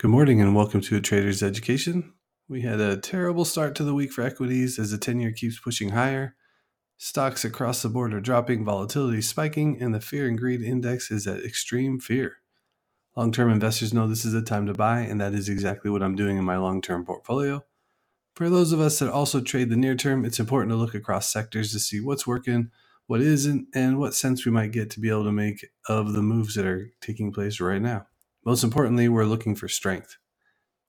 Good morning and welcome to a Trader's Education. We had a terrible start to the week for equities as the 10 year keeps pushing higher. Stocks across the board are dropping, volatility spiking, and the fear and greed index is at extreme fear. Long term investors know this is a time to buy, and that is exactly what I'm doing in my long term portfolio. For those of us that also trade the near term, it's important to look across sectors to see what's working, what isn't, and what sense we might get to be able to make of the moves that are taking place right now. Most importantly, we're looking for strength.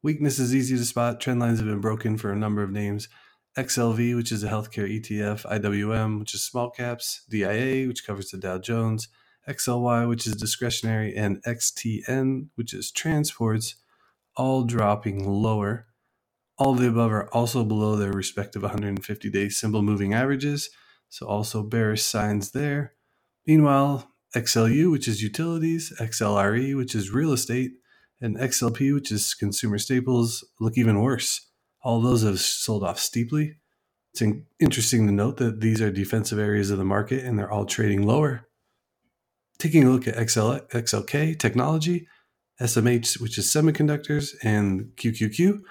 Weakness is easy to spot. Trend lines have been broken for a number of names. XLV, which is a healthcare ETF, IWM, which is small caps, DIA, which covers the Dow Jones, XLY, which is discretionary, and XTN, which is transports, all dropping lower. All the above are also below their respective 150 day simple moving averages, so also bearish signs there. Meanwhile, XLU, which is utilities, XLRE, which is real estate, and XLP, which is consumer staples, look even worse. All those have sold off steeply. It's interesting to note that these are defensive areas of the market and they're all trading lower. Taking a look at XL, XLK technology, SMH, which is semiconductors, and QQQ,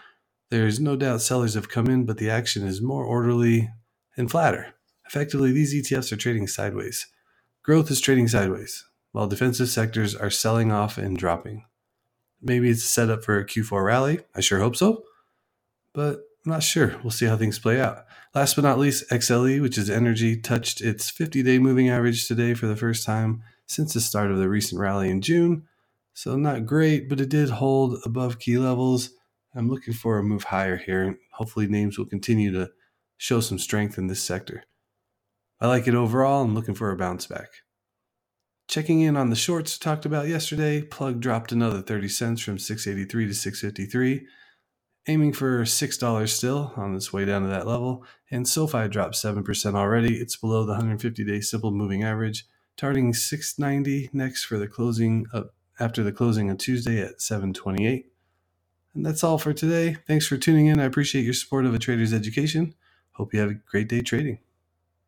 there's no doubt sellers have come in, but the action is more orderly and flatter. Effectively, these ETFs are trading sideways. Growth is trading sideways, while defensive sectors are selling off and dropping. Maybe it's set up for a Q4 rally. I sure hope so. But I'm not sure. We'll see how things play out. Last but not least, XLE, which is energy, touched its 50 day moving average today for the first time since the start of the recent rally in June. So, not great, but it did hold above key levels. I'm looking for a move higher here. Hopefully, names will continue to show some strength in this sector. I like it overall. I'm looking for a bounce back. Checking in on the shorts talked about yesterday, Plug dropped another 30 cents from 683 to 653, aiming for $6 still on its way down to that level, and SoFi dropped 7% already. It's below the 150-day simple moving average, targeting 690 next for the closing of, after the closing on Tuesday at 728. And that's all for today. Thanks for tuning in. I appreciate your support of a trader's education. Hope you have a great day trading.